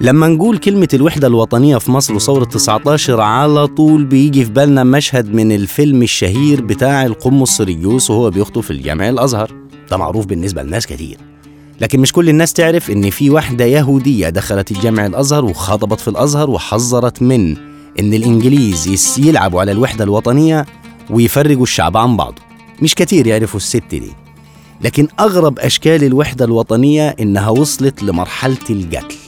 لما نقول كلمة الوحدة الوطنية في مصر وثورة 19 على طول بيجي في بالنا مشهد من الفيلم الشهير بتاع القمص سريوس وهو بيخطب في الجامع الأزهر. ده معروف بالنسبة لناس كتير. لكن مش كل الناس تعرف إن في واحدة يهودية دخلت الجامع الأزهر وخطبت في الأزهر وحذرت من إن الإنجليز يلعبوا على الوحدة الوطنية ويفرقوا الشعب عن بعضه مش كتير يعرفوا الست دي. لكن أغرب أشكال الوحدة الوطنية إنها وصلت لمرحلة القتل.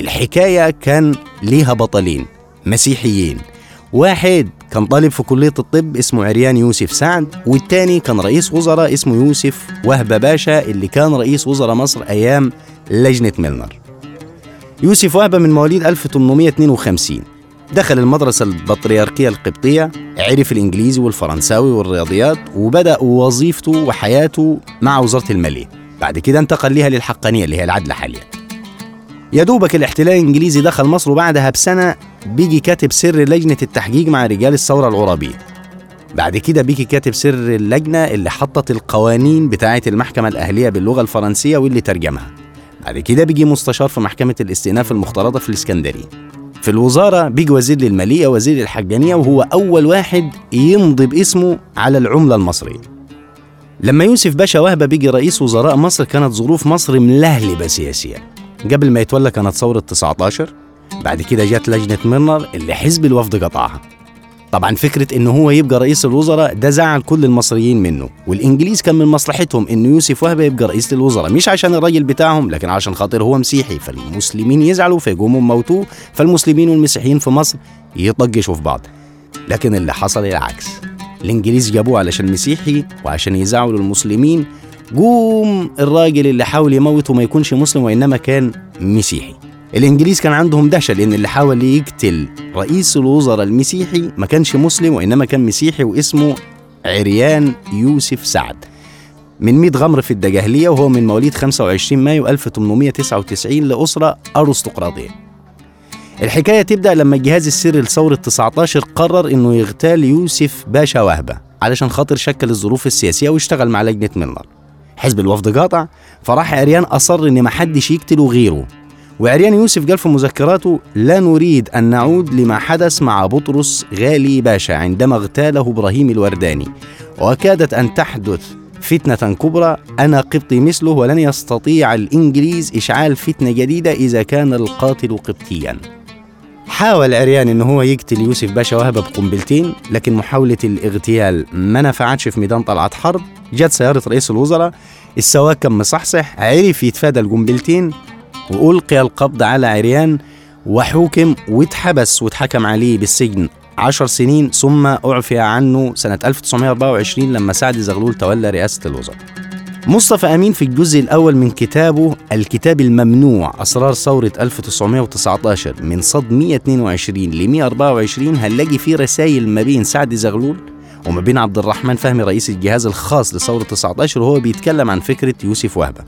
الحكاية كان ليها بطلين مسيحيين. واحد كان طالب في كلية الطب اسمه عريان يوسف سعد والتاني كان رئيس وزراء اسمه يوسف وهبة باشا اللي كان رئيس وزراء مصر أيام لجنة ميلنر. يوسف وهبة من مواليد 1852 دخل المدرسة البطريركية القبطية عرف الإنجليزي والفرنساوي والرياضيات وبدأ وظيفته وحياته مع وزارة المالية. بعد كده انتقل لها للحقانية اللي هي العدل حاليا. يا دوبك الاحتلال الإنجليزي دخل مصر وبعدها بسنة بيجي كاتب سر لجنة التحقيق مع رجال الثورة العرابية بعد كده بيجي كاتب سر اللجنة اللي حطت القوانين بتاعة المحكمة الأهلية باللغة الفرنسية واللي ترجمها. بعد كده بيجي مستشار في محكمة الاستئناف المختلطة في الإسكندرية. في الوزارة بيجي وزير للمالية وزير الحجانية وهو أول واحد يمضي باسمه على العملة المصرية. لما يوسف باشا وهبة بيجي رئيس وزراء مصر كانت ظروف مصر ملهلبة سياسيا. قبل ما يتولى كانت ثورة 19 بعد كده جت لجنة ميرنر اللي حزب الوفد قطعها. طبعا فكرة إنه هو يبقى رئيس الوزراء ده زعل كل المصريين منه والإنجليز كان من مصلحتهم إنه يوسف وهبة يبقى رئيس الوزراء مش عشان الراجل بتاعهم لكن عشان خاطر هو مسيحي فالمسلمين يزعلوا فيقوموا موتوه فالمسلمين والمسيحيين في مصر يطقشوا في بعض. لكن اللي حصل العكس الإنجليز جابوه علشان مسيحي وعشان يزعلوا المسلمين قوم الراجل اللي حاول يموته ما يكونش مسلم وإنما كان مسيحي. الإنجليز كان عندهم دهشة لأن اللي حاول يقتل رئيس الوزراء المسيحي ما كانش مسلم وإنما كان مسيحي واسمه عريان يوسف سعد. من 100 غمر في الدجاهلية وهو من مواليد 25 مايو 1899 لأسرة أرستقراطية. الحكاية تبدأ لما الجهاز السري لثورة 19 قرر إنه يغتال يوسف باشا وهبة علشان خاطر شكل الظروف السياسية واشتغل مع لجنة ميلنر. حزب الوفد قاطع فراح عريان أصر إن محدش يقتله غيره. وعريان يوسف قال في مذكراته لا نريد أن نعود لما حدث مع بطرس غالي باشا عندما اغتاله إبراهيم الورداني. وكادت أن تحدث فتنة كبرى أنا قبطي مثله ولن يستطيع الإنجليز إشعال فتنة جديدة إذا كان القاتل قبطيا. حاول عريان ان هو يقتل يوسف باشا وهبة بقنبلتين لكن محاولة الاغتيال ما نفعتش في ميدان طلعت حرب. جت سيارة رئيس الوزراء السواق كان مصحصح عرف يتفادى القنبلتين وألقي القبض على عريان وحوكم واتحبس واتحكم عليه بالسجن عشر سنين ثم أعفي عنه سنة 1924 لما سعد زغلول تولى رئاسة الوزراء. مصطفى أمين في الجزء الأول من كتابه الكتاب الممنوع أسرار ثورة 1919 من صد 122 ل 124 هنلاقي فيه رسائل ما بين سعد زغلول وما بين عبد الرحمن فهمي رئيس الجهاز الخاص لثورة 19 وهو بيتكلم عن فكرة يوسف وهبة.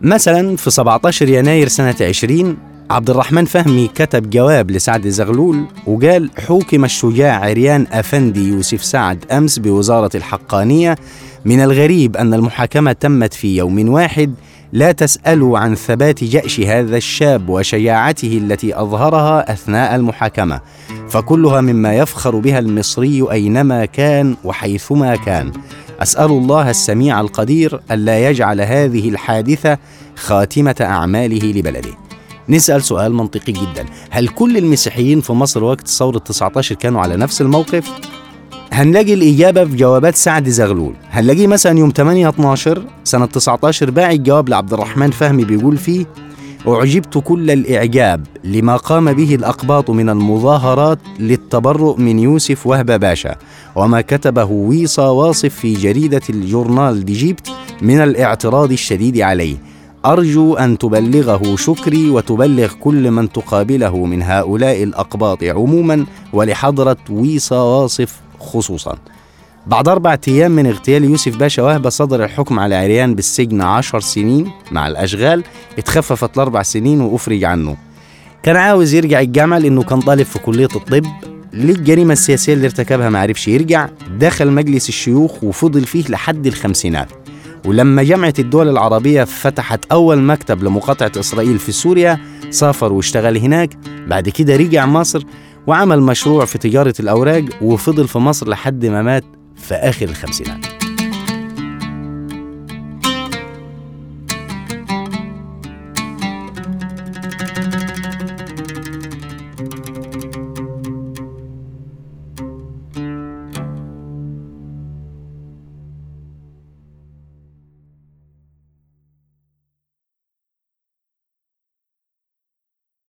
مثلا في 17 يناير سنة 20 عبد الرحمن فهمي كتب جواب لسعد زغلول وقال حوكم الشجاع عريان أفندي يوسف سعد أمس بوزارة الحقانية من الغريب أن المحاكمة تمت في يوم واحد لا تسألوا عن ثبات جأش هذا الشاب وشجاعته التي أظهرها أثناء المحاكمة. فكلها مما يفخر بها المصري أينما كان وحيثما كان. أسأل الله السميع القدير ألا يجعل هذه الحادثة خاتمة أعماله لبلده. نسأل سؤال منطقي جدا. هل كل المسيحيين في مصر وقت ثورة 19 كانوا على نفس الموقف؟ هنلاقي الإجابة في جوابات سعد زغلول. هنلاقيه مثلا يوم 8 12 سنة 19 باعي الجواب لعبد الرحمن فهمي بيقول فيه أعجبت كل الإعجاب لما قام به الأقباط من المظاهرات للتبرؤ من يوسف وهبة باشا وما كتبه ويصا واصف في جريدة الجورنال ديجيبت من الاعتراض الشديد عليه. أرجو أن تبلغه شكري وتبلغ كل من تقابله من هؤلاء الأقباط عموما ولحضرة ويصا واصف خصوصا. بعد أربعة أيام من اغتيال يوسف باشا وهبة صدر الحكم على عريان بالسجن عشر سنين مع الأشغال اتخففت لأربع سنين وأفرج عنه. كان عاوز يرجع الجامعة لأنه كان طالب في كلية الطب. للجريمة السياسية اللي ارتكبها ما عرفش يرجع دخل مجلس الشيوخ وفضل فيه لحد الخمسينات. ولما جامعة الدول العربية فتحت أول مكتب لمقاطعة إسرائيل في سوريا سافر واشتغل هناك. بعد كده رجع مصر وعمل مشروع في تجارة الأوراق وفضل في مصر لحد ما مات في آخر الخمسينات.